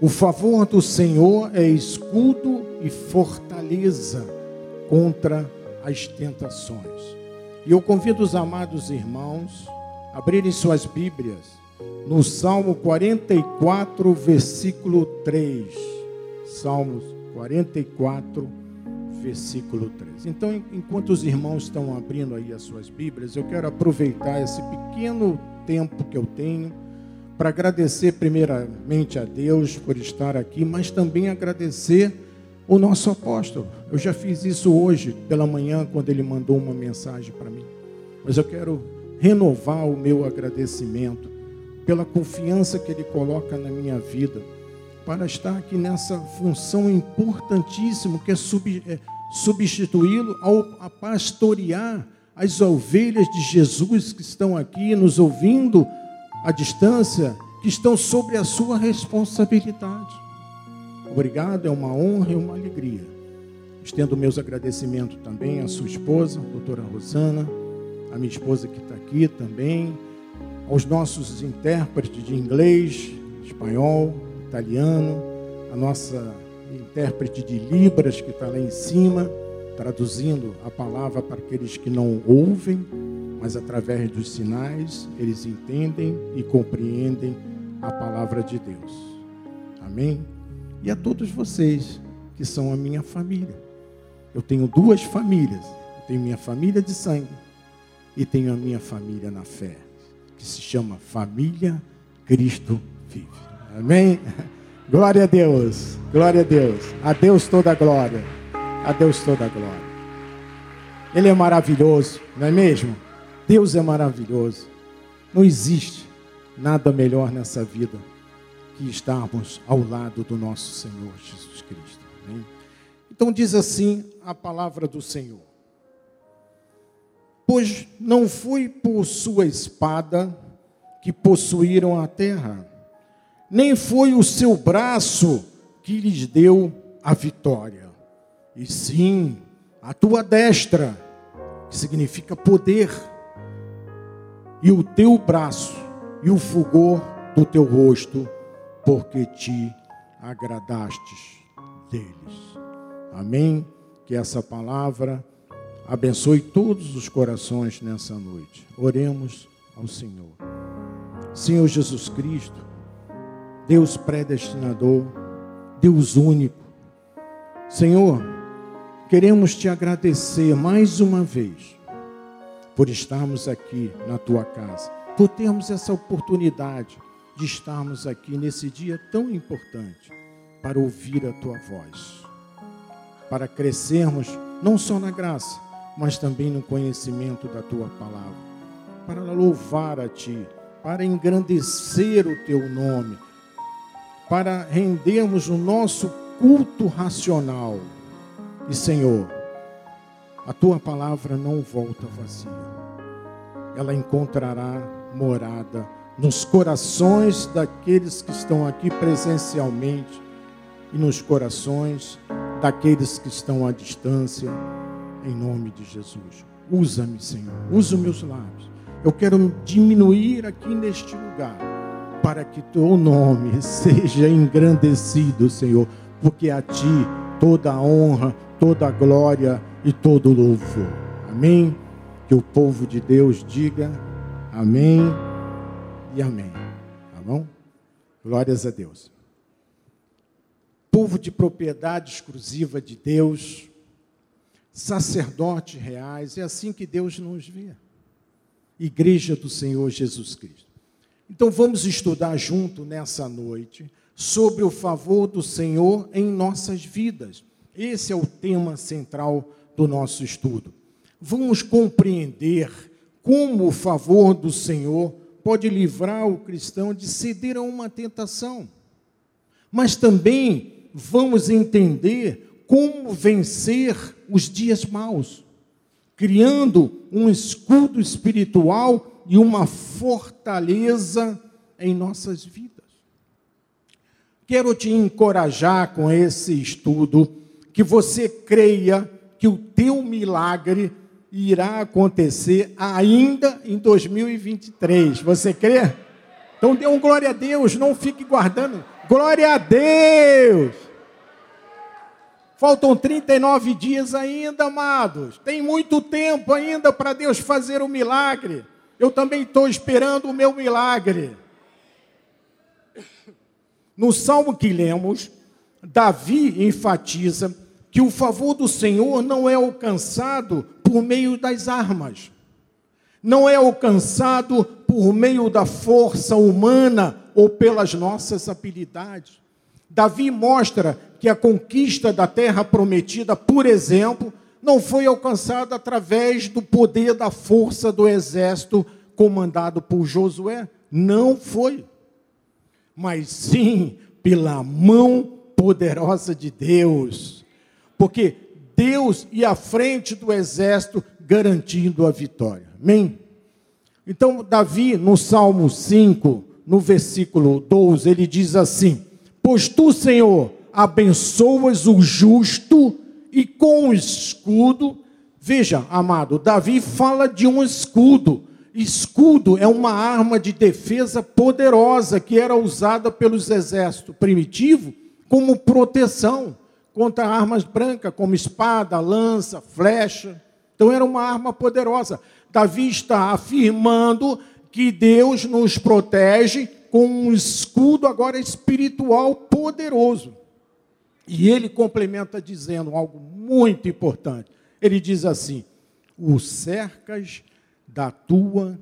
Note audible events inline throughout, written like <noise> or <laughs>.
O favor do Senhor é escudo e fortaleza contra as tentações. E eu convido os amados irmãos a abrirem suas Bíblias no Salmo 44, versículo 3. Salmos 44, versículo 3. Então, enquanto os irmãos estão abrindo aí as suas Bíblias, eu quero aproveitar esse pequeno tempo que eu tenho para agradecer primeiramente a Deus por estar aqui, mas também agradecer o nosso apóstolo. Eu já fiz isso hoje pela manhã quando ele mandou uma mensagem para mim. Mas eu quero renovar o meu agradecimento pela confiança que ele coloca na minha vida para estar aqui nessa função importantíssima que é, é substituí-lo ao a pastorear as ovelhas de Jesus que estão aqui nos ouvindo à distância, que estão sobre a sua responsabilidade. Obrigado, é uma honra e uma alegria. Estendo meus agradecimentos também à sua esposa, doutora Rosana, a minha esposa que está aqui também, aos nossos intérpretes de inglês, espanhol, italiano, a nossa intérprete de Libras que está lá em cima, traduzindo a palavra para aqueles que não ouvem, mas através dos sinais eles entendem e compreendem a palavra de Deus. Amém? E a todos vocês que são a minha família. Eu tenho duas famílias. Eu tenho minha família de sangue e tenho a minha família na fé, que se chama Família Cristo Vive. Amém? Glória a Deus, glória a Deus, a Deus toda a glória, a Deus toda a glória. Ele é maravilhoso, não é mesmo? Deus é maravilhoso. Não existe nada melhor nessa vida que estarmos ao lado do nosso Senhor Jesus Cristo. Amém? Então diz assim a palavra do Senhor: Pois não foi por sua espada que possuíram a terra nem foi o seu braço que lhes deu a vitória, e sim a tua destra, que significa poder, e o teu braço, e o fulgor do teu rosto, porque te agradastes deles. Amém? Que essa palavra abençoe todos os corações nessa noite. Oremos ao Senhor. Senhor Jesus Cristo, Deus predestinador, Deus único. Senhor, queremos te agradecer mais uma vez por estarmos aqui na tua casa, por termos essa oportunidade de estarmos aqui nesse dia tão importante para ouvir a tua voz, para crescermos não só na graça, mas também no conhecimento da tua palavra, para louvar a ti, para engrandecer o teu nome para rendermos o nosso culto racional. E Senhor, a tua palavra não volta vazia. Ela encontrará morada nos corações daqueles que estão aqui presencialmente e nos corações daqueles que estão à distância, em nome de Jesus. Usa-me, Senhor, usa os meus lábios. Eu quero diminuir aqui neste lugar para que teu nome <laughs> seja engrandecido, Senhor, porque a ti toda a honra, toda a glória e todo louvor. Amém? Que o povo de Deus diga amém e amém. Tá bom? Glórias a Deus. Povo de propriedade exclusiva de Deus, sacerdotes reais, é assim que Deus nos vê. Igreja do Senhor Jesus Cristo. Então vamos estudar junto nessa noite sobre o favor do Senhor em nossas vidas. Esse é o tema central do nosso estudo. Vamos compreender como o favor do Senhor pode livrar o cristão de ceder a uma tentação. Mas também vamos entender como vencer os dias maus, criando um escudo espiritual e uma fortaleza em nossas vidas. Quero te encorajar com esse estudo que você creia que o teu milagre irá acontecer ainda em 2023. Você crê? Então dê um glória a Deus, não fique guardando. Glória a Deus! Faltam 39 dias ainda, amados. Tem muito tempo ainda para Deus fazer o milagre. Eu também estou esperando o meu milagre. No salmo que lemos, Davi enfatiza que o favor do Senhor não é alcançado por meio das armas, não é alcançado por meio da força humana ou pelas nossas habilidades. Davi mostra que a conquista da terra prometida, por exemplo, não foi alcançada através do poder da força do exército comandado por Josué. Não foi. Mas sim pela mão poderosa de Deus. Porque Deus ia à frente do exército garantindo a vitória. Amém? Então, Davi, no Salmo 5, no versículo 12, ele diz assim: Pois tu, Senhor, abençoas o justo e com o escudo. Veja, amado, Davi fala de um escudo. Escudo é uma arma de defesa poderosa que era usada pelos exércitos primitivos como proteção contra armas brancas, como espada, lança, flecha. Então era uma arma poderosa. Davi está afirmando que Deus nos protege com um escudo agora espiritual poderoso. E ele complementa dizendo algo muito importante. Ele diz assim: o cercas da tua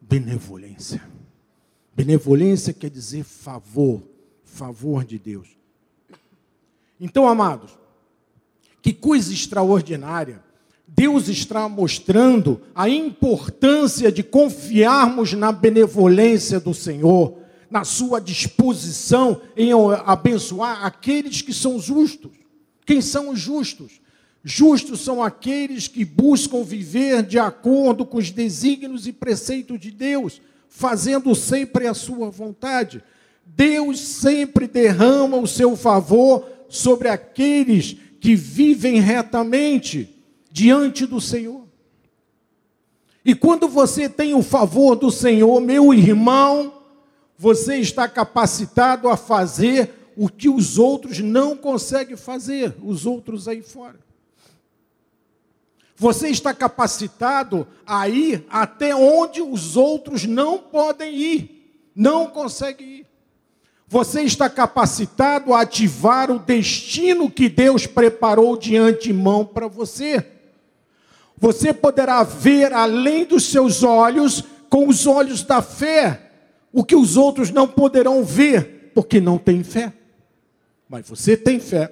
benevolência. Benevolência quer dizer favor, favor de Deus. Então, amados, que coisa extraordinária. Deus está mostrando a importância de confiarmos na benevolência do Senhor, na sua disposição em abençoar aqueles que são justos. Quem são os justos? Justos são aqueles que buscam viver de acordo com os desígnios e preceitos de Deus, fazendo sempre a sua vontade. Deus sempre derrama o seu favor sobre aqueles que vivem retamente diante do Senhor. E quando você tem o favor do Senhor, meu irmão, você está capacitado a fazer o que os outros não conseguem fazer, os outros aí fora. Você está capacitado a ir até onde os outros não podem ir, não conseguem ir. Você está capacitado a ativar o destino que Deus preparou de antemão para você. Você poderá ver além dos seus olhos, com os olhos da fé, o que os outros não poderão ver, porque não têm fé. Mas você tem fé.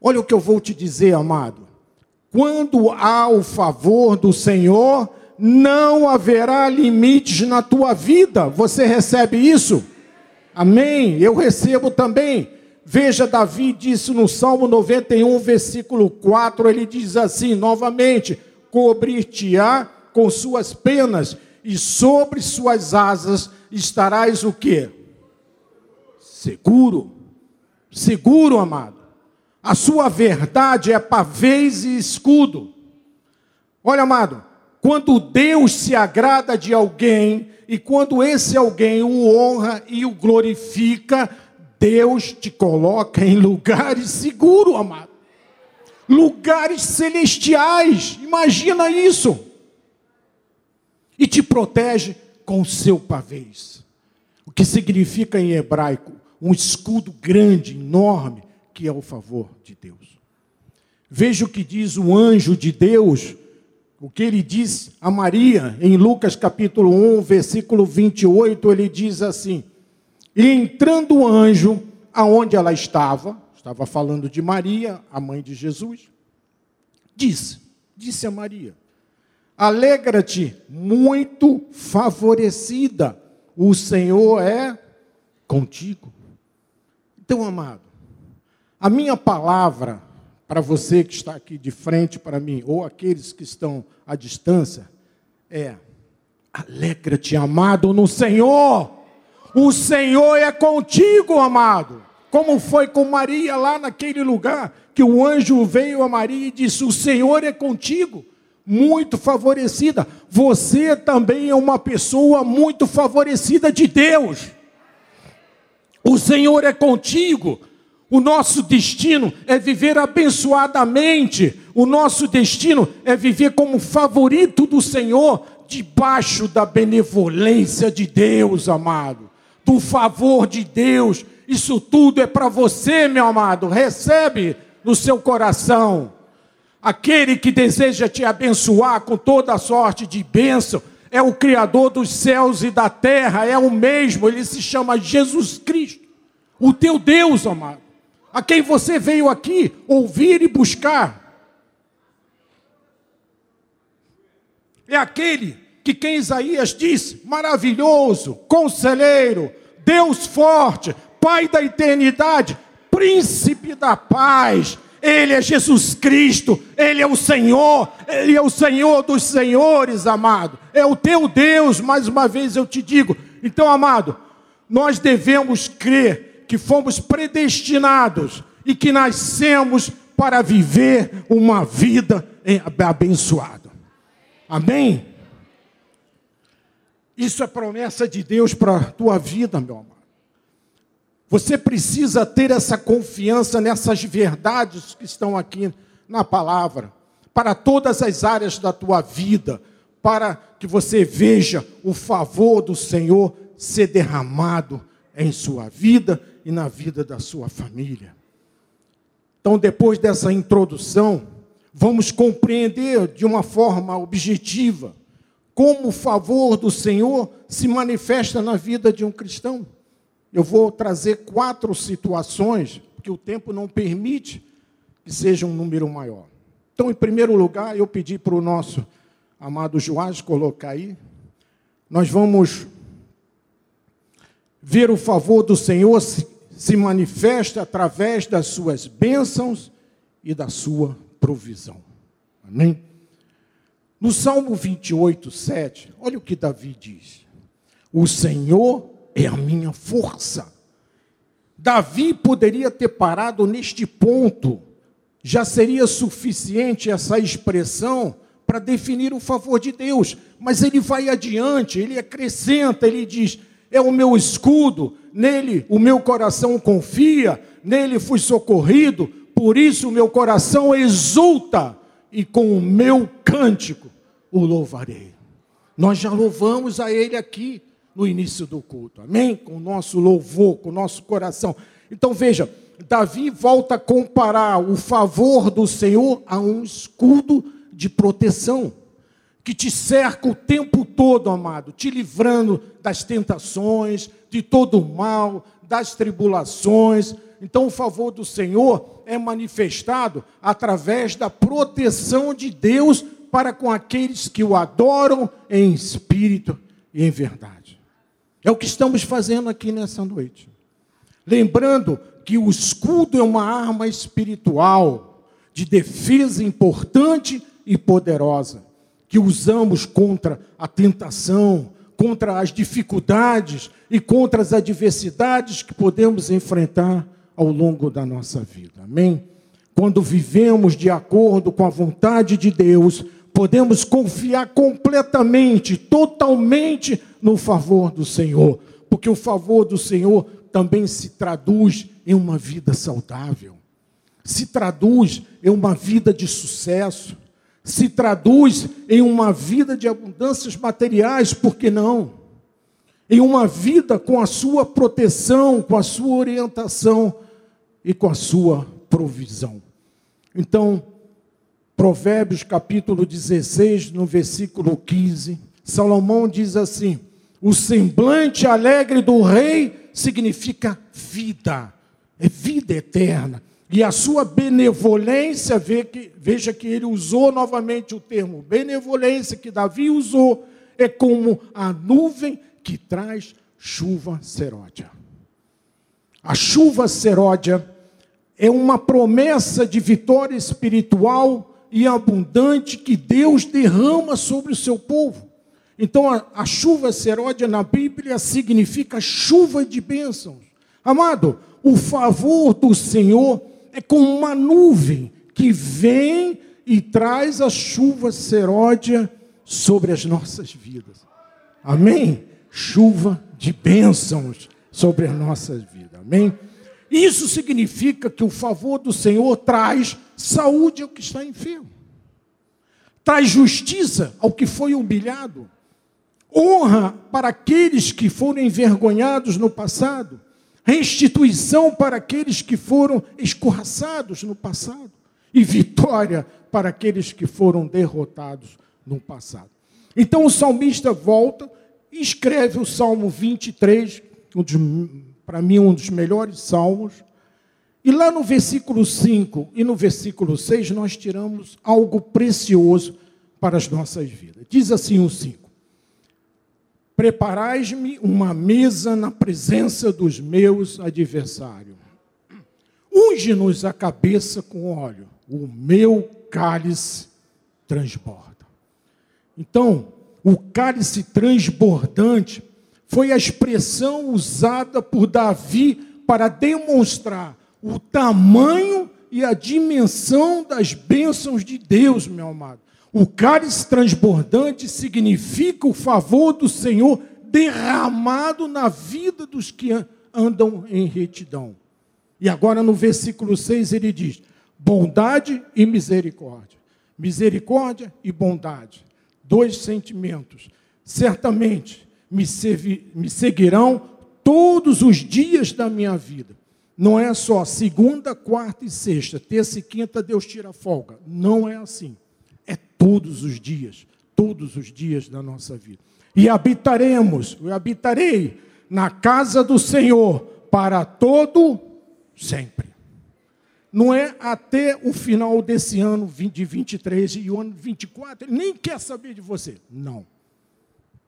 Olha o que eu vou te dizer, amado. Quando há o favor do Senhor, não haverá limites na tua vida. Você recebe isso? Amém? Eu recebo também. Veja, Davi disse no Salmo 91, versículo 4, ele diz assim novamente: Cobrir-te-á com suas penas, e sobre suas asas estarás o quê? Seguro. Seguro, amado. A sua verdade é pavês e escudo. Olha, amado, quando Deus se agrada de alguém e quando esse alguém o honra e o glorifica, Deus te coloca em lugares seguros, amado. Lugares celestiais. Imagina isso. E te protege com o seu pavês. O que significa em hebraico um escudo grande, enorme, que é o favor de Deus. Veja o que diz o anjo de Deus, o que ele diz a Maria, em Lucas capítulo 1, versículo 28, ele diz assim: E entrando o anjo aonde ela estava, estava falando de Maria, a mãe de Jesus, disse, disse a Maria: Alegra-te, muito favorecida, o Senhor é contigo. Então, amado, a minha palavra para você que está aqui de frente para mim, ou aqueles que estão à distância, é: alegra-te, amado, no Senhor. O Senhor é contigo, amado. Como foi com Maria lá naquele lugar, que o anjo veio a Maria e disse: O Senhor é contigo. Muito favorecida. Você também é uma pessoa muito favorecida de Deus. O Senhor é contigo. O nosso destino é viver abençoadamente. O nosso destino é viver como favorito do Senhor, debaixo da benevolência de Deus, amado, do favor de Deus. Isso tudo é para você, meu amado. Recebe no seu coração. Aquele que deseja te abençoar com toda a sorte de bênção é o Criador dos céus e da terra, é o mesmo, ele se chama Jesus Cristo, o teu Deus, amado, a quem você veio aqui ouvir e buscar. É aquele que quem Isaías disse, maravilhoso, conselheiro, Deus forte, Pai da eternidade, príncipe da paz, ele é Jesus Cristo, Ele é o Senhor, Ele é o Senhor dos senhores, amado. É o teu Deus, mais uma vez eu te digo. Então, amado, nós devemos crer que fomos predestinados e que nascemos para viver uma vida abençoada. Amém? Isso é promessa de Deus para a tua vida, meu amado. Você precisa ter essa confiança nessas verdades que estão aqui na palavra, para todas as áreas da tua vida, para que você veja o favor do Senhor ser derramado em sua vida e na vida da sua família. Então, depois dessa introdução, vamos compreender de uma forma objetiva como o favor do Senhor se manifesta na vida de um cristão. Eu vou trazer quatro situações, porque o tempo não permite que seja um número maior. Então, em primeiro lugar, eu pedi para o nosso amado Joás colocar aí. Nós vamos ver o favor do Senhor se, se manifesta através das suas bênçãos e da sua provisão. Amém? No Salmo 28, 7, olha o que Davi diz: O Senhor é a minha força. Davi poderia ter parado neste ponto, já seria suficiente essa expressão para definir o favor de Deus, mas ele vai adiante, ele acrescenta, ele diz: é o meu escudo, nele o meu coração confia, nele fui socorrido, por isso o meu coração exulta, e com o meu cântico o louvarei. Nós já louvamos a ele aqui, no início do culto. Amém? Com o nosso louvor, com o nosso coração. Então veja, Davi volta a comparar o favor do Senhor a um escudo de proteção que te cerca o tempo todo, amado, te livrando das tentações, de todo o mal, das tribulações. Então, o favor do Senhor é manifestado através da proteção de Deus para com aqueles que o adoram em espírito e em verdade. É o que estamos fazendo aqui nessa noite. Lembrando que o escudo é uma arma espiritual de defesa importante e poderosa, que usamos contra a tentação, contra as dificuldades e contra as adversidades que podemos enfrentar ao longo da nossa vida. Amém? Quando vivemos de acordo com a vontade de Deus, podemos confiar completamente, totalmente no favor do Senhor, porque o favor do Senhor também se traduz em uma vida saudável, se traduz em uma vida de sucesso, se traduz em uma vida de abundâncias materiais, por que não? Em uma vida com a sua proteção, com a sua orientação e com a sua provisão. Então, Provérbios capítulo 16, no versículo 15, Salomão diz assim: O semblante alegre do rei significa vida, é vida eterna. E a sua benevolência, veja que ele usou novamente o termo benevolência que Davi usou, é como a nuvem que traz chuva seródia. A chuva seródia é uma promessa de vitória espiritual e abundante que Deus derrama sobre o seu povo. Então, a, a chuva seródia na Bíblia significa chuva de bênçãos. Amado, o favor do Senhor é como uma nuvem que vem e traz a chuva seródia sobre as nossas vidas. Amém? Chuva de bênçãos sobre as nossas vidas. Amém? Isso significa que o favor do Senhor traz saúde ao que está enfermo, traz justiça ao que foi humilhado, honra para aqueles que foram envergonhados no passado, restituição para aqueles que foram escorraçados no passado e vitória para aqueles que foram derrotados no passado. Então o salmista volta e escreve o Salmo 23, um para mim um dos melhores salmos. E lá no versículo 5 e no versículo 6 nós tiramos algo precioso para as nossas vidas. Diz assim o 5: Preparais-me uma mesa na presença dos meus adversários. Unge-nos a cabeça com óleo, o meu cálice transborda. Então, o cálice transbordante foi a expressão usada por Davi para demonstrar o tamanho e a dimensão das bênçãos de Deus, meu amado. O cálice transbordante significa o favor do Senhor derramado na vida dos que andam em retidão. E agora no versículo 6 ele diz: bondade e misericórdia. Misericórdia e bondade. Dois sentimentos. Certamente me, servi, me seguirão todos os dias da minha vida. Não é só segunda, quarta e sexta, terça e quinta Deus tira folga. Não é assim todos os dias, todos os dias da nossa vida. E habitaremos, eu habitarei na casa do Senhor para todo sempre. Não é até o final desse ano de 23 e o ano 24, ele nem quer saber de você. Não.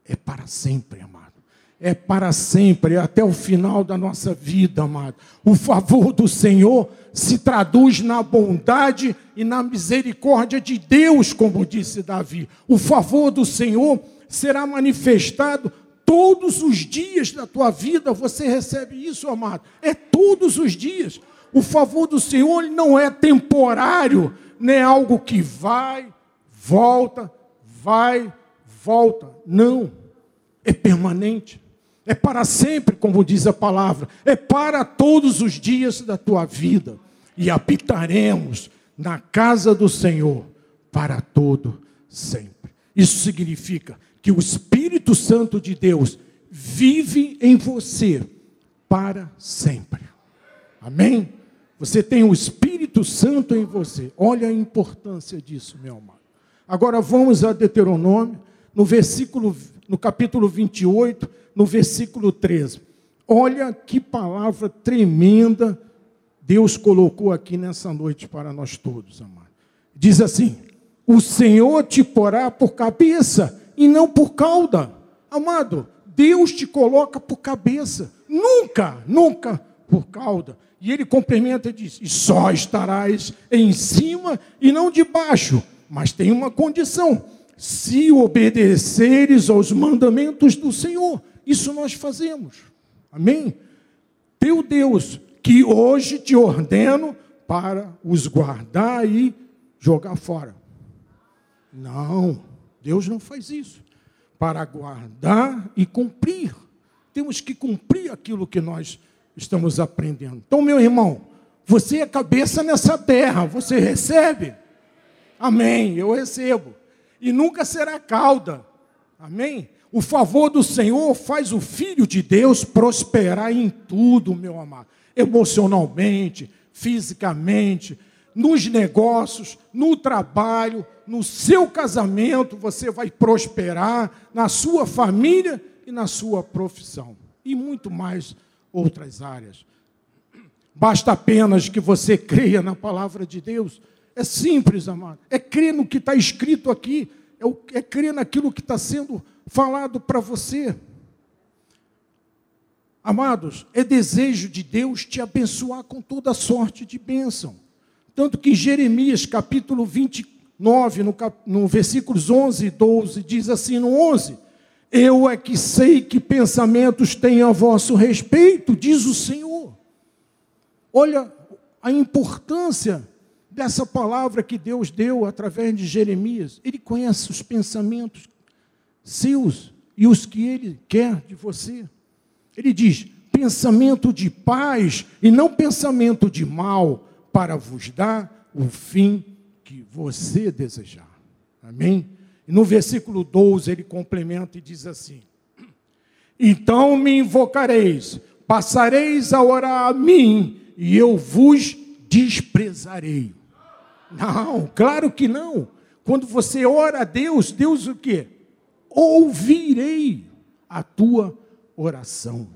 É para sempre, amado é para sempre, até o final da nossa vida, amado. O favor do Senhor se traduz na bondade e na misericórdia de Deus, como disse Davi. O favor do Senhor será manifestado todos os dias da tua vida. Você recebe isso, amado? É todos os dias. O favor do Senhor não é temporário, nem algo que vai, volta, vai, volta. Não. É permanente é para sempre, como diz a palavra, é para todos os dias da tua vida, e habitaremos na casa do Senhor para todo sempre. Isso significa que o Espírito Santo de Deus vive em você para sempre. Amém? Você tem o Espírito Santo em você. Olha a importância disso, meu amado. Agora vamos a Deuteronômio, no versículo, no capítulo 28, no versículo 13. Olha que palavra tremenda Deus colocou aqui nessa noite para nós todos, amado. Diz assim: O Senhor te porá por cabeça e não por cauda. Amado, Deus te coloca por cabeça, nunca, nunca por cauda. E ele complementa e diz: E só estarás em cima e não debaixo. Mas tem uma condição: se obedeceres aos mandamentos do Senhor. Isso nós fazemos. Amém? Teu Deus, que hoje te ordeno para os guardar e jogar fora. Não, Deus não faz isso. Para guardar e cumprir. Temos que cumprir aquilo que nós estamos aprendendo. Então, meu irmão, você é cabeça nessa terra, você recebe? Amém, eu recebo. E nunca será cauda. Amém? O favor do Senhor faz o filho de Deus prosperar em tudo, meu amado, emocionalmente, fisicamente, nos negócios, no trabalho, no seu casamento, você vai prosperar, na sua família e na sua profissão, e muito mais outras áreas. Basta apenas que você creia na palavra de Deus. É simples, amado. É crer no que está escrito aqui. É, é crer naquilo que está sendo falado para você. Amados, é desejo de Deus te abençoar com toda sorte de bênção. Tanto que Jeremias, capítulo 29, no, cap... no versículos 11 e 12, diz assim no 11: Eu é que sei que pensamentos tenho a vosso respeito, diz o Senhor. Olha a importância dessa palavra que Deus deu através de Jeremias. Ele conhece os pensamentos seus e os que ele quer de você. Ele diz: pensamento de paz e não pensamento de mal, para vos dar o fim que você desejar. Amém? E no versículo 12 ele complementa e diz assim: Então me invocareis, passareis a orar a mim, e eu vos desprezarei. Não, claro que não. Quando você ora a Deus, Deus o quê? Ouvirei a tua oração.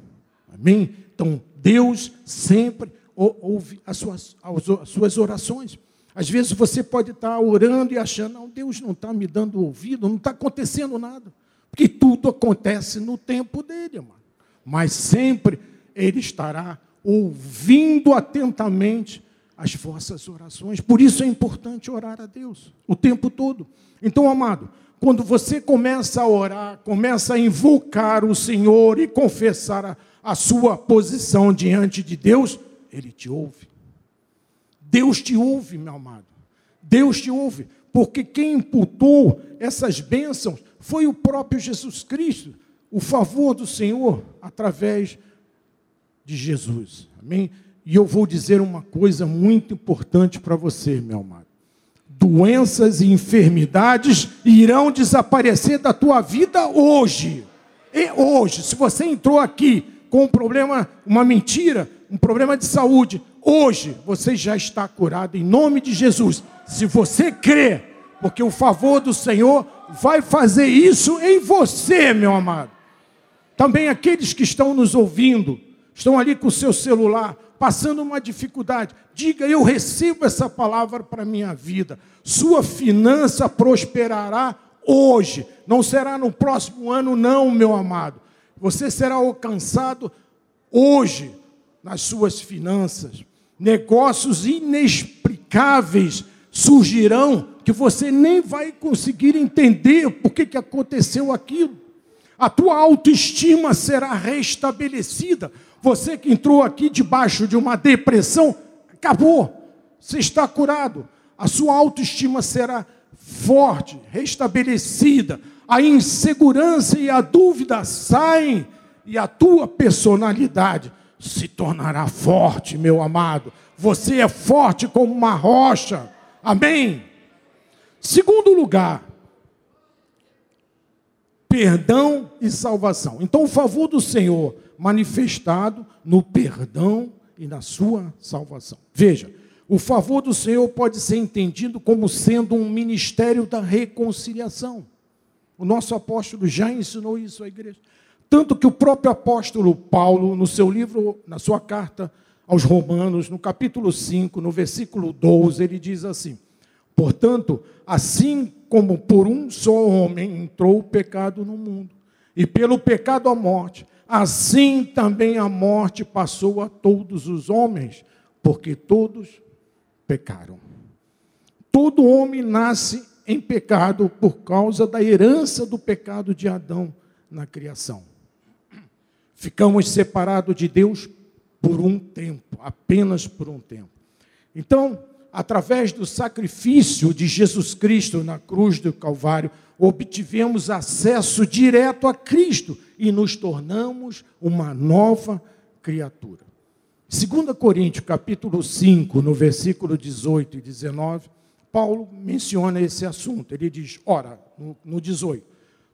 Amém? Então, Deus sempre ouve as suas, as suas orações. Às vezes você pode estar orando e achando, não, Deus não está me dando ouvido, não está acontecendo nada. Porque tudo acontece no tempo dele, mano. Mas sempre ele estará ouvindo atentamente as vossas orações. Por isso é importante orar a Deus o tempo todo. Então, amado, quando você começa a orar, começa a invocar o Senhor e confessar a, a sua posição diante de Deus, Ele te ouve. Deus te ouve, meu amado. Deus te ouve, porque quem imputou essas bênçãos foi o próprio Jesus Cristo, o favor do Senhor através de Jesus. Amém? E eu vou dizer uma coisa muito importante para você, meu amado. Doenças e enfermidades irão desaparecer da tua vida hoje. E hoje, se você entrou aqui com um problema, uma mentira, um problema de saúde, hoje você já está curado em nome de Jesus. Se você crê, porque o favor do Senhor vai fazer isso em você, meu amado. Também aqueles que estão nos ouvindo, estão ali com o seu celular, passando uma dificuldade, diga: Eu recebo essa palavra para a minha vida. Sua finança prosperará hoje, não será no próximo ano, não, meu amado. Você será alcançado hoje nas suas finanças. Negócios inexplicáveis surgirão que você nem vai conseguir entender por que, que aconteceu aquilo. A tua autoestima será restabelecida. Você que entrou aqui debaixo de uma depressão, acabou. Você está curado. A sua autoestima será forte, restabelecida. A insegurança e a dúvida saem e a tua personalidade se tornará forte, meu amado. Você é forte como uma rocha. Amém? Segundo lugar, perdão e salvação. Então, o favor do Senhor manifestado no perdão e na sua salvação. Veja, o favor do Senhor pode ser entendido como sendo um ministério da reconciliação. O nosso apóstolo já ensinou isso à igreja. Tanto que o próprio apóstolo Paulo, no seu livro, na sua carta aos Romanos, no capítulo 5, no versículo 12, ele diz assim: Portanto, assim como por um só homem entrou o pecado no mundo, e pelo pecado a morte, assim também a morte passou a todos os homens, porque todos pecaram. Todo homem nasce em pecado por causa da herança do pecado de Adão na criação. Ficamos separados de Deus por um tempo, apenas por um tempo. Então, através do sacrifício de Jesus Cristo na cruz do Calvário, obtivemos acesso direto a Cristo e nos tornamos uma nova criatura. 2 Coríntios, capítulo 5, no versículo 18 e 19, Paulo menciona esse assunto. Ele diz: ora, no, no 18,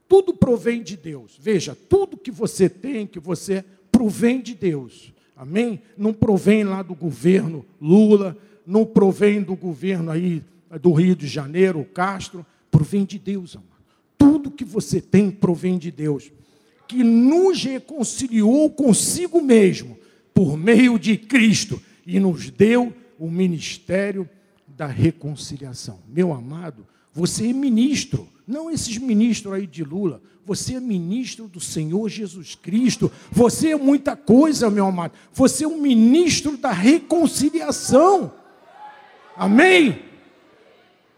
tudo provém de Deus. Veja, tudo que você tem, que você provém de Deus. Amém? Não provém lá do governo Lula, não provém do governo aí do Rio de Janeiro, Castro, provém de Deus, amado. Tudo que você tem provém de Deus, que nos reconciliou consigo mesmo por meio de Cristo e nos deu o ministério da reconciliação. Meu amado, você é ministro, não esses ministros aí de Lula. Você é ministro do Senhor Jesus Cristo. Você é muita coisa, meu amado. Você é um ministro da reconciliação. Amém?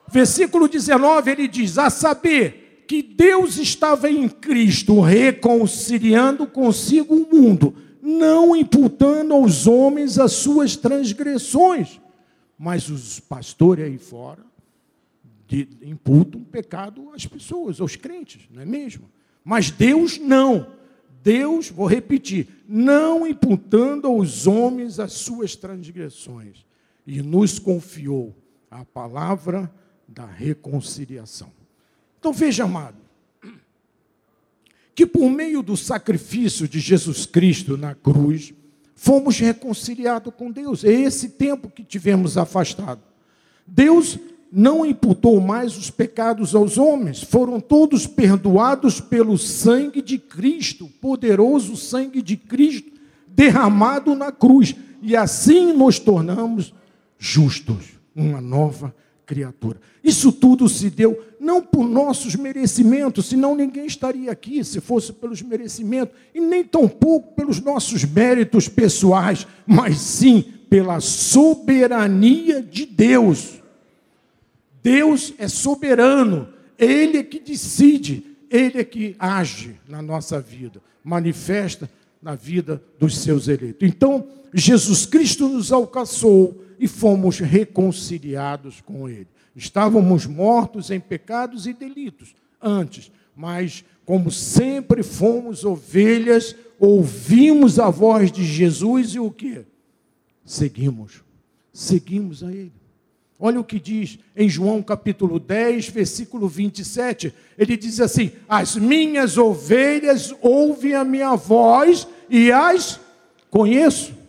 Versículo 19 ele diz: A saber que Deus estava em Cristo reconciliando consigo o mundo, não imputando aos homens as suas transgressões. Mas os pastores aí fora imputam pecado às pessoas, aos crentes, não é mesmo? Mas Deus não. Deus, vou repetir, não imputando aos homens as suas transgressões, e nos confiou a palavra da reconciliação. Então veja, amado, que por meio do sacrifício de Jesus Cristo na cruz, fomos reconciliados com Deus. É esse tempo que tivemos afastado. Deus não imputou mais os pecados aos homens, foram todos perdoados pelo sangue de Cristo, poderoso sangue de Cristo derramado na cruz, e assim nos tornamos justos, uma nova criatura. Isso tudo se deu não por nossos merecimentos, senão ninguém estaria aqui se fosse pelos merecimentos, e nem tampouco pelos nossos méritos pessoais, mas sim pela soberania de Deus Deus é soberano, Ele é que decide, Ele é que age na nossa vida, manifesta na vida dos seus eleitos. Então, Jesus Cristo nos alcançou e fomos reconciliados com Ele. Estávamos mortos em pecados e delitos antes, mas como sempre fomos ovelhas, ouvimos a voz de Jesus e o que? Seguimos, seguimos a Ele. Olha o que diz em João capítulo 10, versículo 27. Ele diz assim: As minhas ovelhas ouvem a minha voz e as conheço.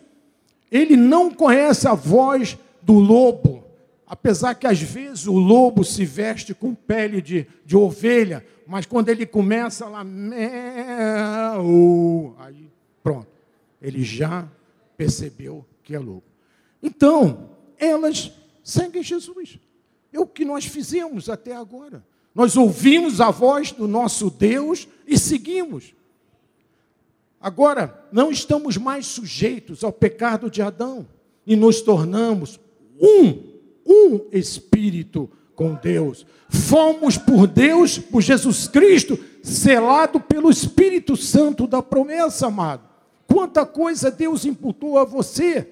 Ele não conhece a voz do lobo, apesar que às vezes o lobo se veste com pele de, de ovelha, mas quando ele começa lá, aí pronto, ele já percebeu que é lobo. Então, elas Seguem Jesus. É o que nós fizemos até agora. Nós ouvimos a voz do nosso Deus e seguimos. Agora, não estamos mais sujeitos ao pecado de Adão e nos tornamos um, um espírito com Deus. Fomos por Deus, por Jesus Cristo, selado pelo Espírito Santo da promessa, amado. Quanta coisa Deus imputou a você.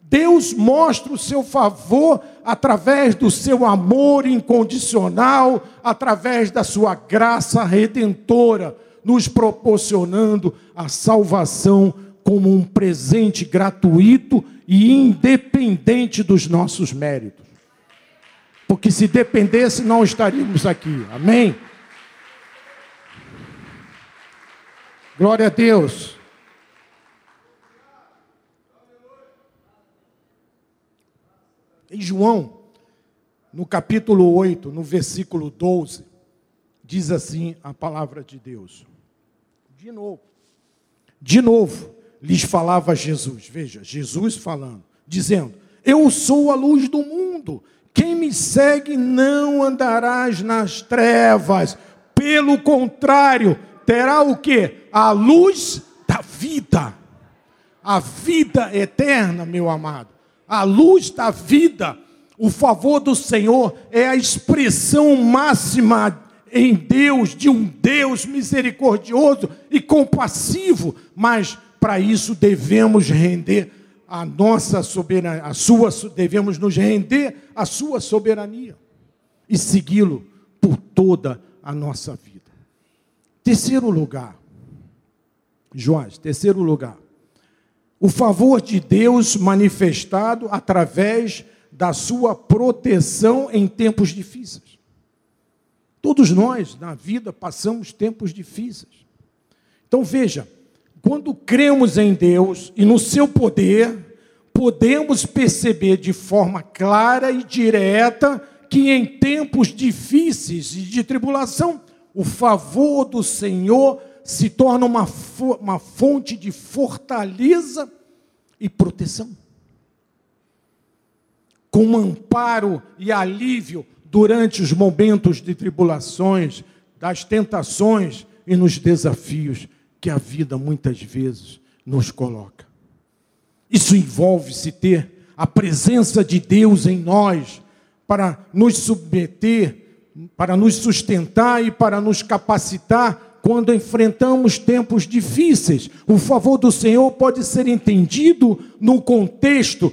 Deus mostra o seu favor através do seu amor incondicional, através da sua graça redentora, nos proporcionando a salvação como um presente gratuito e independente dos nossos méritos. Porque se dependesse, não estaríamos aqui. Amém? Glória a Deus. Em João, no capítulo 8, no versículo 12, diz assim a palavra de Deus. De novo, de novo, lhes falava Jesus, veja, Jesus falando, dizendo: Eu sou a luz do mundo, quem me segue não andarás nas trevas, pelo contrário, terá o que? A luz da vida, a vida eterna, meu amado. A luz da vida, o favor do Senhor é a expressão máxima em Deus, de um Deus misericordioso e compassivo, mas para isso devemos render a nossa soberania, a sua, devemos nos render à sua soberania e segui-lo por toda a nossa vida. Terceiro lugar, Joás, terceiro lugar, o favor de Deus manifestado através da sua proteção em tempos difíceis. Todos nós, na vida, passamos tempos difíceis. Então veja, quando cremos em Deus e no seu poder, podemos perceber de forma clara e direta que em tempos difíceis e de tribulação, o favor do Senhor se torna uma, uma fonte de fortaleza e proteção. Com amparo e alívio durante os momentos de tribulações, das tentações e nos desafios que a vida muitas vezes nos coloca. Isso envolve-se ter a presença de Deus em nós para nos submeter, para nos sustentar e para nos capacitar quando enfrentamos tempos difíceis. O favor do Senhor pode ser entendido no contexto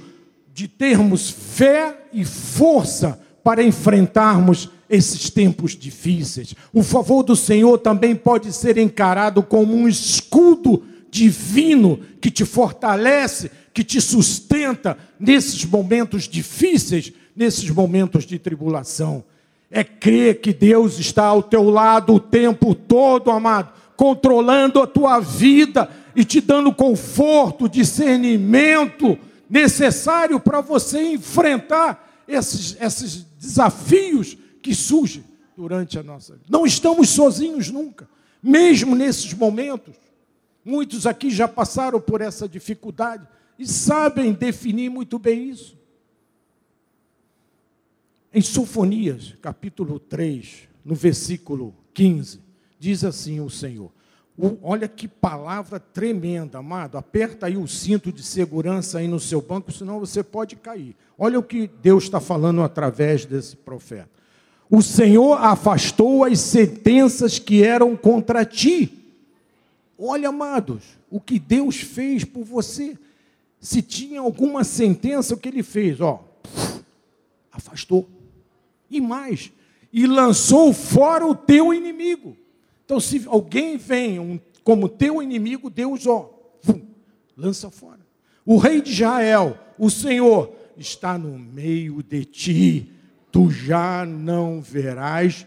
de termos fé e força para enfrentarmos esses tempos difíceis. O favor do Senhor também pode ser encarado como um escudo divino que te fortalece, que te sustenta nesses momentos difíceis, nesses momentos de tribulação. É crer que Deus está ao teu lado o tempo todo, amado, controlando a tua vida e te dando conforto, discernimento necessário para você enfrentar esses, esses desafios que surgem durante a nossa vida. Não estamos sozinhos nunca, mesmo nesses momentos. Muitos aqui já passaram por essa dificuldade e sabem definir muito bem isso. Em Sofonias, capítulo 3, no versículo 15, diz assim o Senhor: Olha que palavra tremenda, amado. Aperta aí o cinto de segurança aí no seu banco, senão você pode cair. Olha o que Deus está falando através desse profeta. O Senhor afastou as sentenças que eram contra ti. Olha, amados, o que Deus fez por você. Se tinha alguma sentença, o que ele fez? Ó, afastou. E mais, e lançou fora o teu inimigo. Então, se alguém vem um, como teu inimigo, Deus, ó, vum, lança fora. O rei de Israel, o Senhor, está no meio de ti. Tu já não verás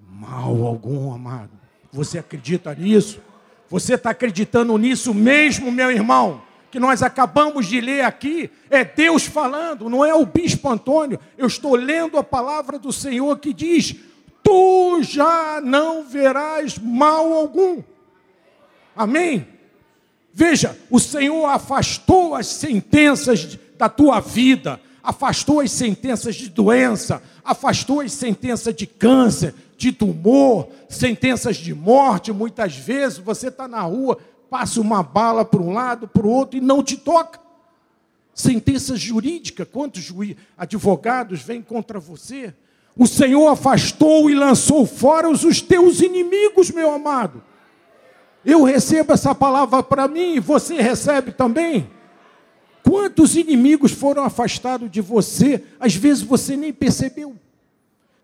mal algum, amado. Você acredita nisso? Você está acreditando nisso mesmo, meu irmão? Que nós acabamos de ler aqui, é Deus falando, não é o bispo Antônio. Eu estou lendo a palavra do Senhor que diz: tu já não verás mal algum. Amém? Veja, o Senhor afastou as sentenças da tua vida, afastou as sentenças de doença, afastou as sentenças de câncer, de tumor, sentenças de morte. Muitas vezes você está na rua, passa uma bala para um lado, para o outro e não te toca. Sentenças jurídicas, quantos advogados vêm contra você? O Senhor afastou e lançou fora os teus inimigos, meu amado. Eu recebo essa palavra para mim e você recebe também. Quantos inimigos foram afastados de você? Às vezes você nem percebeu.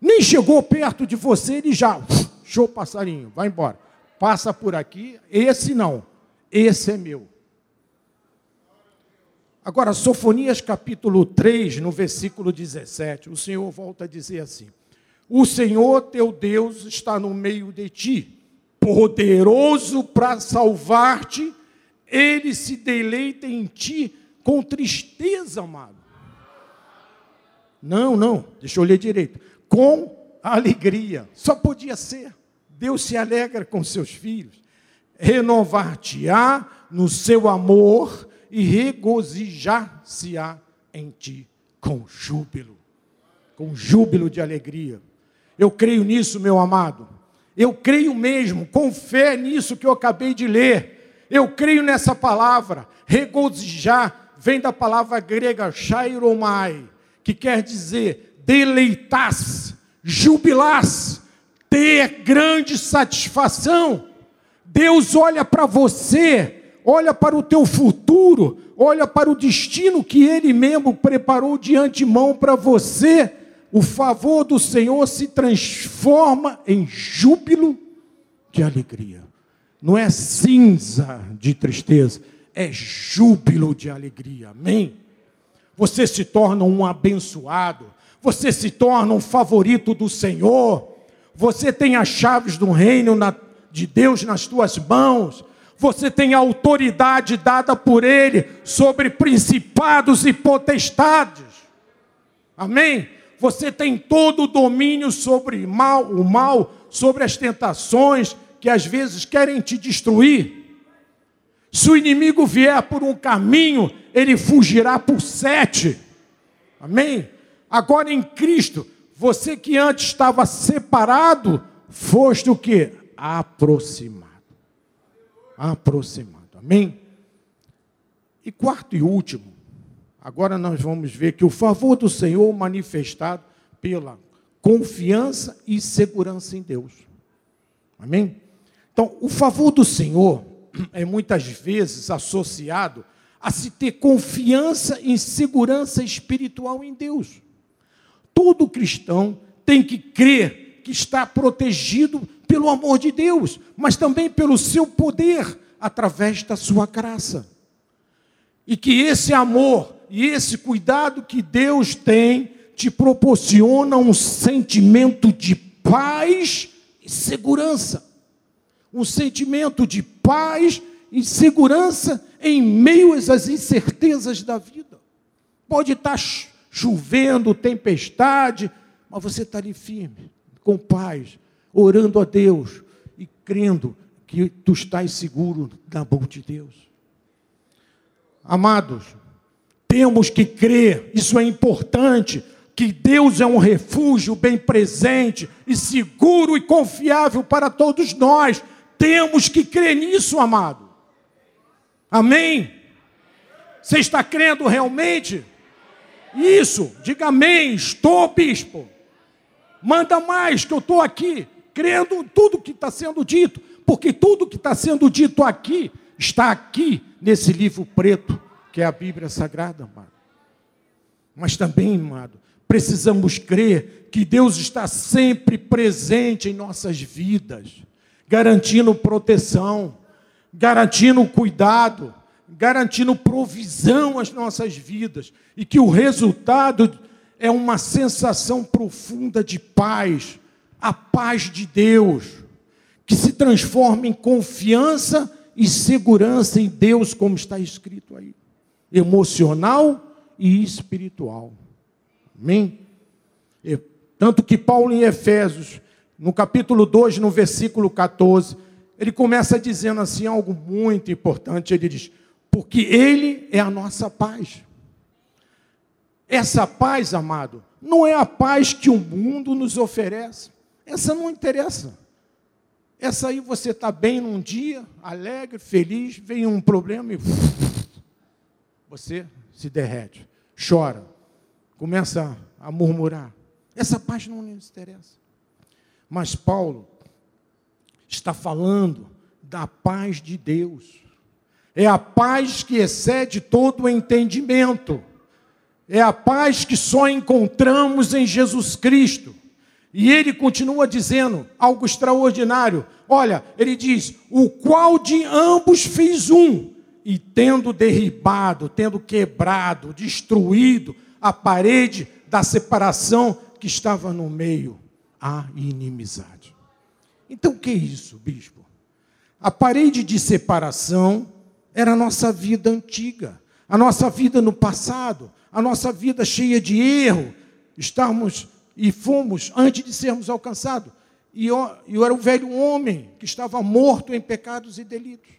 Nem chegou perto de você, ele já, <sniffs> show passarinho, vai embora. Passa por aqui, esse não, esse é meu. Agora, Sofonias capítulo 3, no versículo 17, o Senhor volta a dizer assim: O Senhor teu Deus está no meio de ti, poderoso para salvar-te, ele se deleita em ti com tristeza, amado. Não, não, deixa eu ler direito. Com alegria, só podia ser. Deus se alegra com seus filhos, renovar-te-á no seu amor e regozijar-se-á em ti com júbilo, com júbilo de alegria. Eu creio nisso, meu amado. Eu creio mesmo, com fé nisso que eu acabei de ler. Eu creio nessa palavra. Regozijar vem da palavra grega chairomai, que quer dizer deleitar-se, jubilar-se, ter grande satisfação. Deus olha para você olha para o teu futuro, olha para o destino que Ele mesmo preparou de antemão para você, o favor do Senhor se transforma em júbilo de alegria. Não é cinza de tristeza, é júbilo de alegria. Amém? Você se torna um abençoado, você se torna um favorito do Senhor, você tem as chaves do reino de Deus nas tuas mãos, você tem autoridade dada por Ele sobre principados e potestades. Amém? Você tem todo o domínio sobre mal, o mal, sobre as tentações que às vezes querem te destruir. Se o inimigo vier por um caminho, ele fugirá por sete. Amém? Agora em Cristo, você que antes estava separado, foste o que? Aproximado aproximado. Amém? E quarto e último, agora nós vamos ver que o favor do Senhor manifestado pela confiança e segurança em Deus. Amém? Então, o favor do Senhor <clears throat> é muitas vezes associado a se ter confiança e segurança espiritual em Deus. Todo cristão tem que crer que está protegido pelo amor de Deus, mas também pelo seu poder através da sua graça. E que esse amor e esse cuidado que Deus tem te proporciona um sentimento de paz e segurança. Um sentimento de paz e segurança em meio às incertezas da vida. Pode estar chovendo, tempestade, mas você está ali firme, com paz, orando a Deus e crendo que tu estás seguro na mão de Deus. Amados, temos que crer, isso é importante, que Deus é um refúgio bem presente e seguro e confiável para todos nós. Temos que crer nisso, amado. Amém? Você está crendo realmente? Isso, diga amém. Estou, bispo. Manda mais, que eu estou aqui, crendo tudo que está sendo dito, porque tudo que está sendo dito aqui está aqui nesse livro preto, que é a Bíblia Sagrada, amado. Mas também, amado, precisamos crer que Deus está sempre presente em nossas vidas, garantindo proteção, garantindo cuidado, garantindo provisão às nossas vidas, e que o resultado é uma sensação profunda de paz, a paz de Deus, que se transforma em confiança e segurança em Deus, como está escrito aí, emocional e espiritual. Amém? Tanto que Paulo em Efésios, no capítulo 2, no versículo 14, ele começa dizendo assim algo muito importante. Ele diz: Porque Ele é a nossa paz. Essa paz, amado, não é a paz que o mundo nos oferece. Essa não interessa. Essa aí você está bem num dia, alegre, feliz, vem um problema e você se derrete, chora, começa a murmurar. Essa paz não nos interessa. Mas Paulo está falando da paz de Deus. É a paz que excede todo o entendimento. É a paz que só encontramos em Jesus Cristo. E ele continua dizendo algo extraordinário. Olha, ele diz: o qual de ambos fez um, e tendo derribado, tendo quebrado, destruído a parede da separação que estava no meio, a inimizade. Então, o que é isso, bispo? A parede de separação era a nossa vida antiga, a nossa vida no passado, a nossa vida cheia de erro. Estamos e fomos antes de sermos alcançados. E eu, eu era o velho homem que estava morto em pecados e delitos.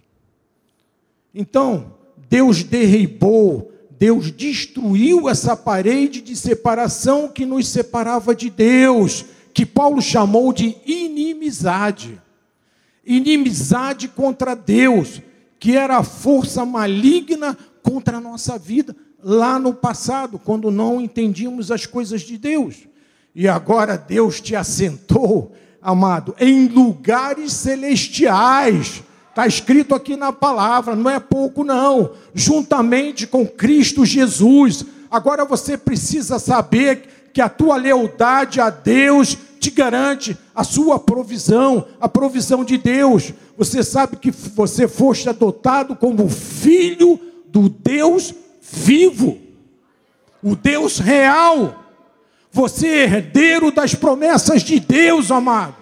Então, Deus derribou, Deus destruiu essa parede de separação que nos separava de Deus que Paulo chamou de inimizade. Inimizade contra Deus, que era a força maligna contra a nossa vida lá no passado, quando não entendíamos as coisas de Deus. E agora Deus te assentou, amado, em lugares celestiais. Está escrito aqui na palavra, não é pouco, não. Juntamente com Cristo Jesus. Agora você precisa saber que a tua lealdade a Deus te garante a sua provisão, a provisão de Deus. Você sabe que você foste adotado como filho do Deus vivo, o Deus real. Você é herdeiro das promessas de Deus, amado.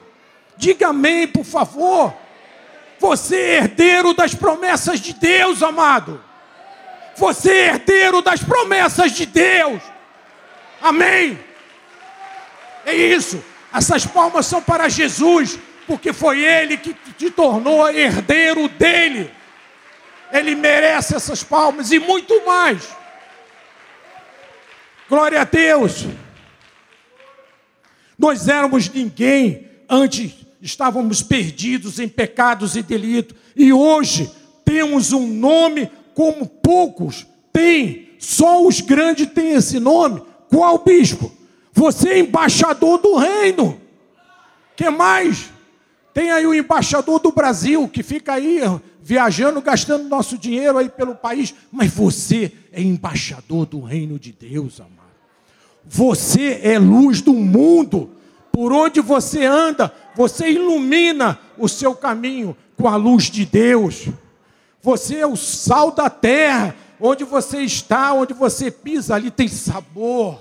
Diga amém, por favor. Você é herdeiro das promessas de Deus, amado. Você é herdeiro das promessas de Deus. Amém. É isso. Essas palmas são para Jesus, porque foi Ele que te tornou herdeiro dele. Ele merece essas palmas e muito mais. Glória a Deus. Nós éramos ninguém antes, estávamos perdidos em pecados e delitos, e hoje temos um nome como poucos têm, só os grandes têm esse nome. Qual bispo? Você é embaixador do reino. Que mais? Tem aí o embaixador do Brasil que fica aí viajando, gastando nosso dinheiro aí pelo país, mas você é embaixador do reino de Deus, amado. Você é luz do mundo. Por onde você anda, você ilumina o seu caminho com a luz de Deus. Você é o sal da terra. Onde você está, onde você pisa, ali tem sabor.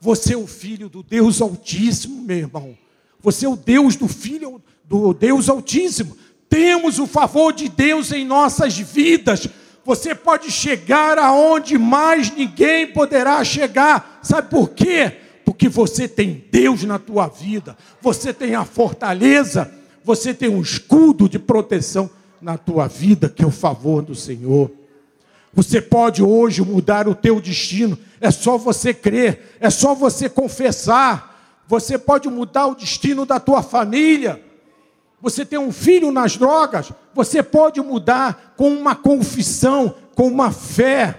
Você é o filho do Deus Altíssimo, meu irmão. Você é o Deus do Filho do Deus Altíssimo. Temos o favor de Deus em nossas vidas. Você pode chegar aonde mais ninguém poderá chegar. Sabe por quê? Porque você tem Deus na tua vida. Você tem a fortaleza. Você tem um escudo de proteção na tua vida, que é o favor do Senhor. Você pode hoje mudar o teu destino. É só você crer, é só você confessar. Você pode mudar o destino da tua família. Você tem um filho nas drogas, você pode mudar com uma confissão, com uma fé,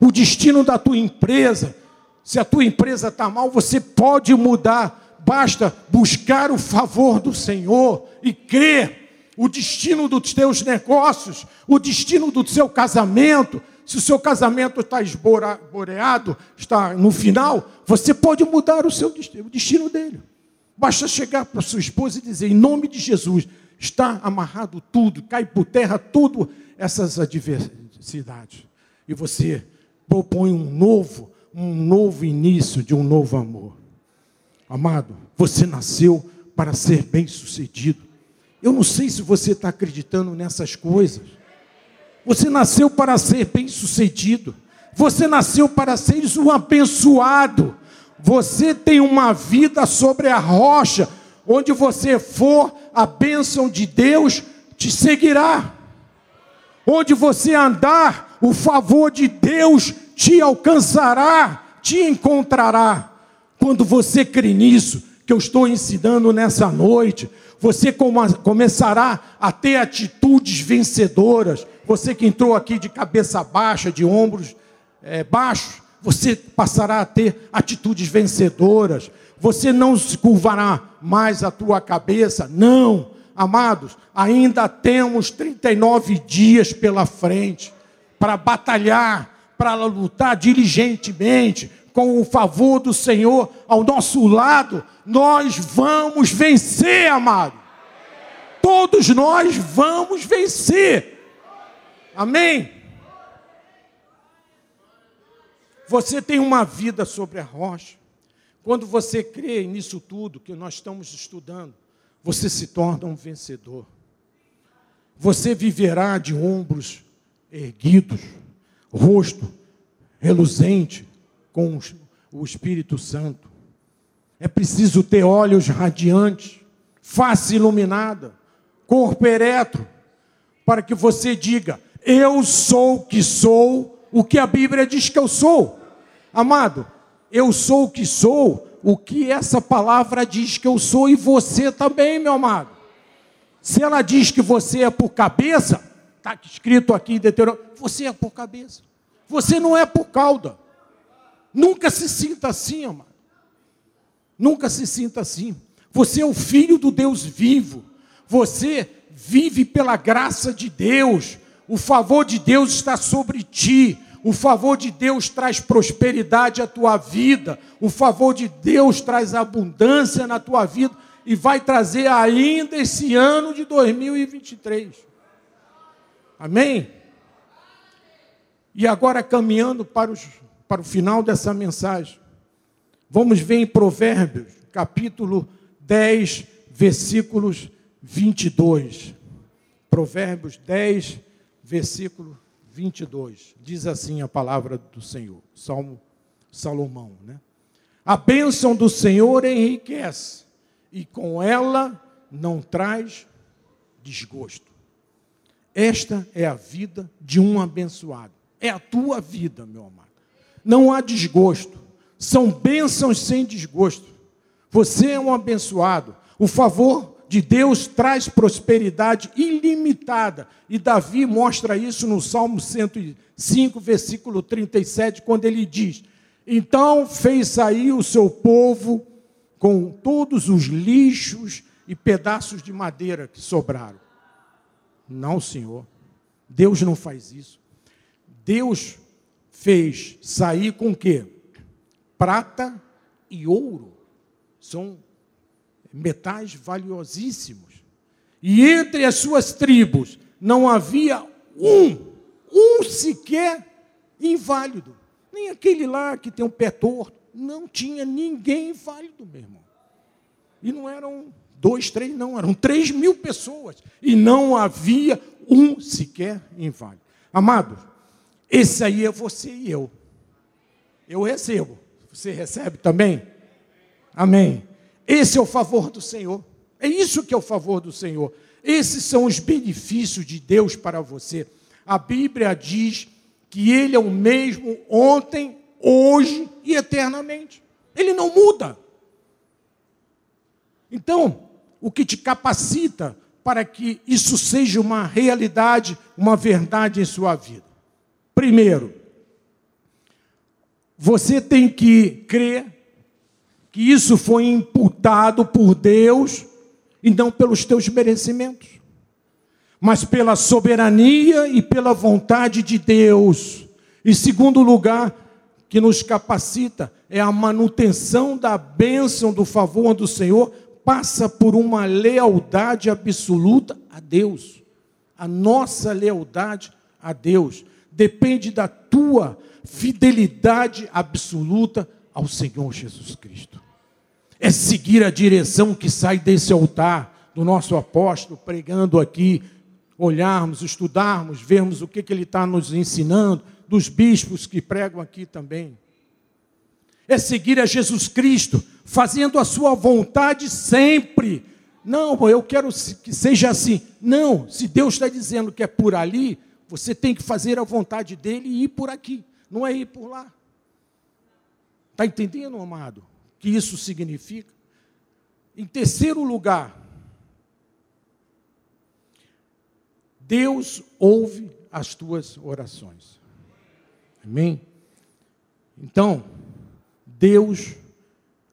o destino da tua empresa. Se a tua empresa está mal, você pode mudar. Basta buscar o favor do Senhor e crer o destino dos teus negócios, o destino do seu casamento. Se o seu casamento está esboreado, está no final, você pode mudar o seu destino, o destino dele. Basta chegar para sua esposa e dizer, em nome de Jesus, está amarrado tudo, cai por terra tudo essas adversidades. E você propõe um novo, um novo início de um novo amor. Amado, você nasceu para ser bem-sucedido. Eu não sei se você está acreditando nessas coisas. Você nasceu para ser bem-sucedido. Você nasceu para ser um abençoado. Você tem uma vida sobre a rocha. Onde você for, a bênção de Deus te seguirá. Onde você andar, o favor de Deus te alcançará, te encontrará. Quando você crê nisso, que eu estou ensinando nessa noite, você começará a ter atitudes vencedoras. Você que entrou aqui de cabeça baixa, de ombros é, baixos, você passará a ter atitudes vencedoras. Você não se curvará mais a tua cabeça. Não, amados, ainda temos 39 dias pela frente para batalhar, para lutar diligentemente, com o favor do Senhor ao nosso lado, nós vamos vencer, amado. Todos nós vamos vencer. Amém? Você tem uma vida sobre a rocha. Quando você crê nisso tudo que nós estamos estudando, você se torna um vencedor. Você viverá de ombros erguidos, rosto reluzente com o Espírito Santo. É preciso ter olhos radiantes, face iluminada, corpo eretro, para que você diga: Eu sou o que sou, o que a Bíblia diz que eu sou. Amado, eu sou o que sou, o que essa palavra diz que eu sou, e você também, meu amado. Se ela diz que você é por cabeça, está escrito aqui em Deuteronômio, você é por cabeça. Você não é por cauda. Nunca se sinta assim, amado. Nunca se sinta assim. Você é o filho do Deus vivo. Você vive pela graça de Deus. O favor de Deus está sobre ti. O favor de Deus traz prosperidade à tua vida. O favor de Deus traz abundância na tua vida e vai trazer ainda esse ano de 2023. Amém? E agora caminhando para, os, para o final dessa mensagem. Vamos ver em Provérbios, capítulo 10, versículos 22. Provérbios 10, versículo 22. Diz assim a palavra do Senhor, Salmo Salomão, né? A bênção do Senhor enriquece, e com ela não traz desgosto. Esta é a vida de um abençoado. É a tua vida, meu amado. Não há desgosto. São bênçãos sem desgosto. Você é um abençoado. O favor de Deus traz prosperidade ilimitada. E Davi mostra isso no Salmo 105, versículo 37, quando ele diz: Então fez sair o seu povo com todos os lixos e pedaços de madeira que sobraram. Não, Senhor. Deus não faz isso. Deus fez sair com o quê? prata e ouro. são metais valiosíssimos. E entre as suas tribos não havia um, um sequer inválido. Nem aquele lá que tem um pé torto. Não tinha ninguém inválido, meu irmão. E não eram dois, três, não, eram três mil pessoas. E não havia um sequer inválido. Amado, esse aí é você e eu. Eu recebo. Você recebe também? Amém. Esse é o favor do Senhor. É isso que é o favor do Senhor. Esses são os benefícios de Deus para você. A Bíblia diz que Ele é o mesmo ontem, hoje e eternamente. Ele não muda. Então, o que te capacita para que isso seja uma realidade, uma verdade em sua vida? Primeiro, você tem que crer que isso foi imputado por Deus e não pelos teus merecimentos, mas pela soberania e pela vontade de Deus. E segundo lugar, que nos capacita é a manutenção da bênção do favor do Senhor, passa por uma lealdade absoluta a Deus. A nossa lealdade a Deus depende da tua fidelidade absoluta ao Senhor Jesus Cristo. É seguir a direção que sai desse altar do nosso apóstolo pregando aqui, olharmos, estudarmos, vermos o que, que ele está nos ensinando, dos bispos que pregam aqui também. É seguir a Jesus Cristo, fazendo a sua vontade sempre. Não, eu quero que seja assim. Não, se Deus está dizendo que é por ali, você tem que fazer a vontade dele e ir por aqui não é ir por lá. Está entendendo, amado? O que isso significa? Em terceiro lugar, Deus ouve as tuas orações. Amém? Então, Deus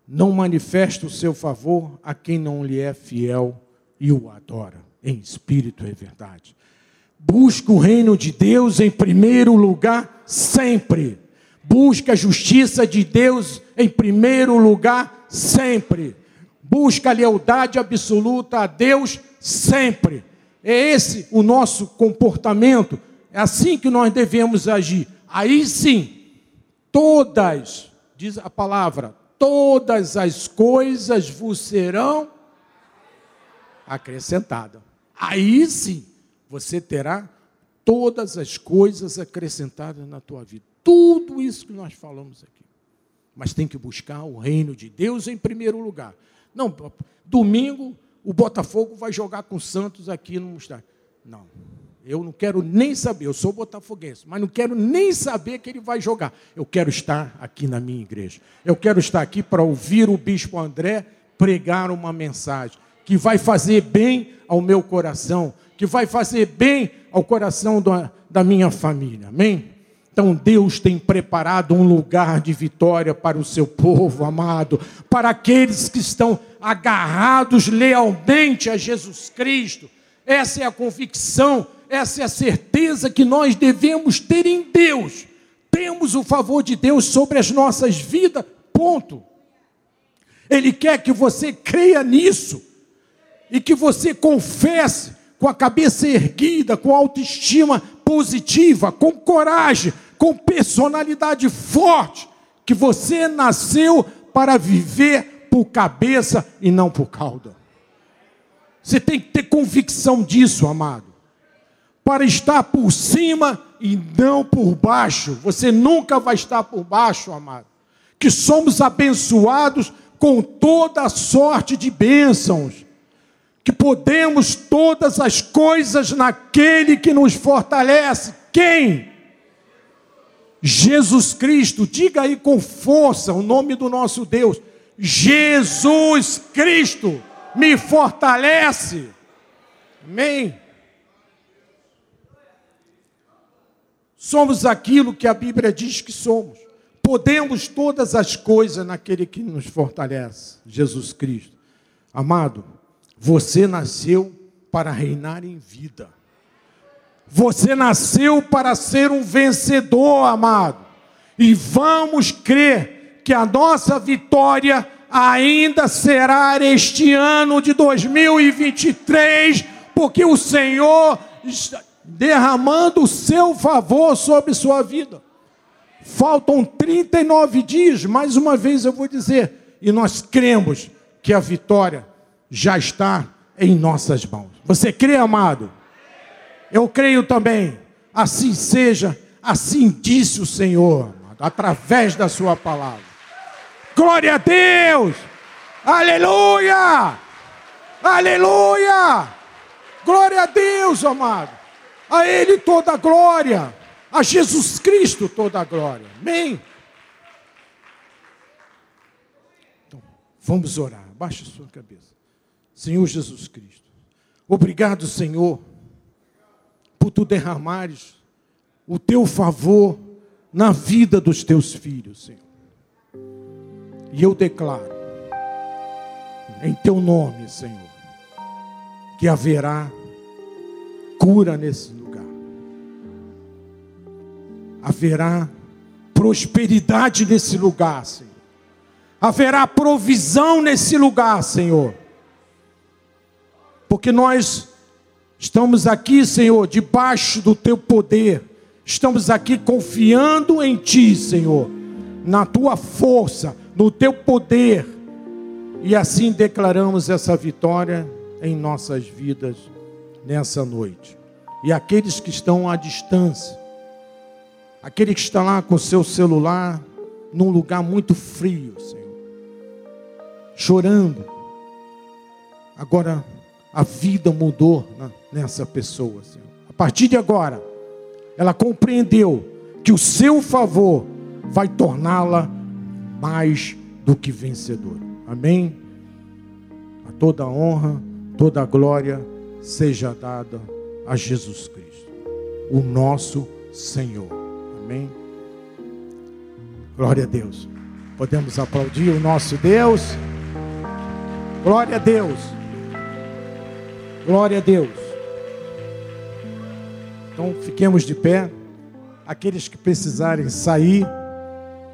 não manifesta o seu favor a quem não lhe é fiel e o adora, em espírito e verdade. Busca o reino de Deus em primeiro lugar, sempre. Busca a justiça de Deus em primeiro lugar, sempre. Busca a lealdade absoluta a Deus, sempre. É esse o nosso comportamento. É assim que nós devemos agir. Aí sim, todas, diz a palavra, todas as coisas vos serão acrescentadas. Aí sim você terá todas as coisas acrescentadas na tua vida. Tudo isso que nós falamos aqui. Mas tem que buscar o reino de Deus em primeiro lugar. Não, domingo o Botafogo vai jogar com o Santos aqui no estádio. Não. Eu não quero nem saber, eu sou botafoguense, mas não quero nem saber que ele vai jogar. Eu quero estar aqui na minha igreja. Eu quero estar aqui para ouvir o bispo André pregar uma mensagem que vai fazer bem ao meu coração, que vai fazer bem ao coração da, da minha família. Amém? Então Deus tem preparado um lugar de vitória para o seu povo amado, para aqueles que estão agarrados lealmente a Jesus Cristo. Essa é a convicção, essa é a certeza que nós devemos ter em Deus. Temos o favor de Deus sobre as nossas vidas, ponto. Ele quer que você creia nisso e que você confesse com a cabeça erguida, com autoestima positiva, com coragem, com personalidade forte, que você nasceu para viver por cabeça e não por cauda. Você tem que ter convicção disso, amado. Para estar por cima e não por baixo. Você nunca vai estar por baixo, amado. Que somos abençoados com toda a sorte de bênçãos que podemos todas as coisas naquele que nos fortalece. Quem? Jesus Cristo. Diga aí com força o nome do nosso Deus. Jesus Cristo me fortalece. Amém. Somos aquilo que a Bíblia diz que somos. Podemos todas as coisas naquele que nos fortalece, Jesus Cristo. Amado, você nasceu para reinar em vida. Você nasceu para ser um vencedor, amado. E vamos crer que a nossa vitória ainda será este ano de 2023, porque o Senhor está derramando o seu favor sobre sua vida. Faltam 39 dias, mais uma vez eu vou dizer, e nós cremos que a vitória já está em nossas mãos. Você crê, amado? Eu creio também. Assim seja, assim disse o Senhor, através da sua palavra. Glória a Deus! Aleluia! Aleluia! Glória a Deus, amado. A Ele toda a glória. A Jesus Cristo toda a glória. Amém? Então, vamos orar. Baixe sua cabeça. Senhor Jesus Cristo. Obrigado, Senhor, tu derramares o teu favor na vida dos teus filhos, Senhor. E eu declaro, em teu nome, Senhor, que haverá cura nesse lugar. Haverá prosperidade nesse lugar, Senhor. Haverá provisão nesse lugar, Senhor. Porque nós estamos aqui, Senhor, debaixo do teu poder. Estamos aqui confiando em ti, Senhor, na tua força no teu poder. E assim declaramos essa vitória em nossas vidas nessa noite. E aqueles que estão à distância, aquele que está lá com seu celular num lugar muito frio, Senhor, chorando. Agora a vida mudou nessa pessoa, Senhor. A partir de agora, ela compreendeu que o seu favor vai torná-la mais do que vencedor. Amém? A toda honra, toda glória seja dada a Jesus Cristo, o nosso Senhor. Amém? Glória a Deus. Podemos aplaudir o nosso Deus. Glória a Deus. Glória a Deus. Então fiquemos de pé. Aqueles que precisarem sair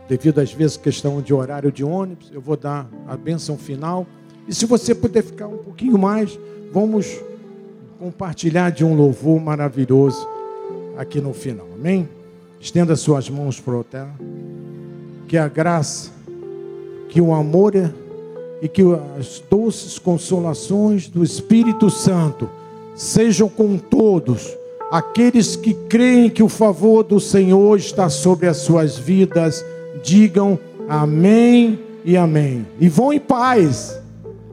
devido às vezes questão de horário de ônibus, eu vou dar a bênção final. E se você puder ficar um pouquinho mais, vamos compartilhar de um louvor maravilhoso aqui no final. Amém? Estenda suas mãos para o terra. Que a graça, que o amor e que as doces consolações do Espírito Santo sejam com todos aqueles que creem que o favor do Senhor está sobre as suas vidas digam amém e amém. E vão em paz.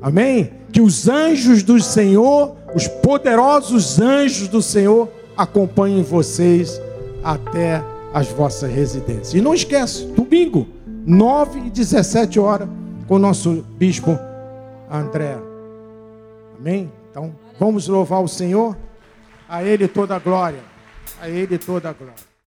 Amém? Que os anjos do Senhor, os poderosos anjos do Senhor, acompanhem vocês até as vossas residências. E não esquece, domingo, 9 e 17 horas, com o nosso bispo André. Amém? Então, vamos louvar o Senhor. A Ele toda a glória. A Ele toda a glória.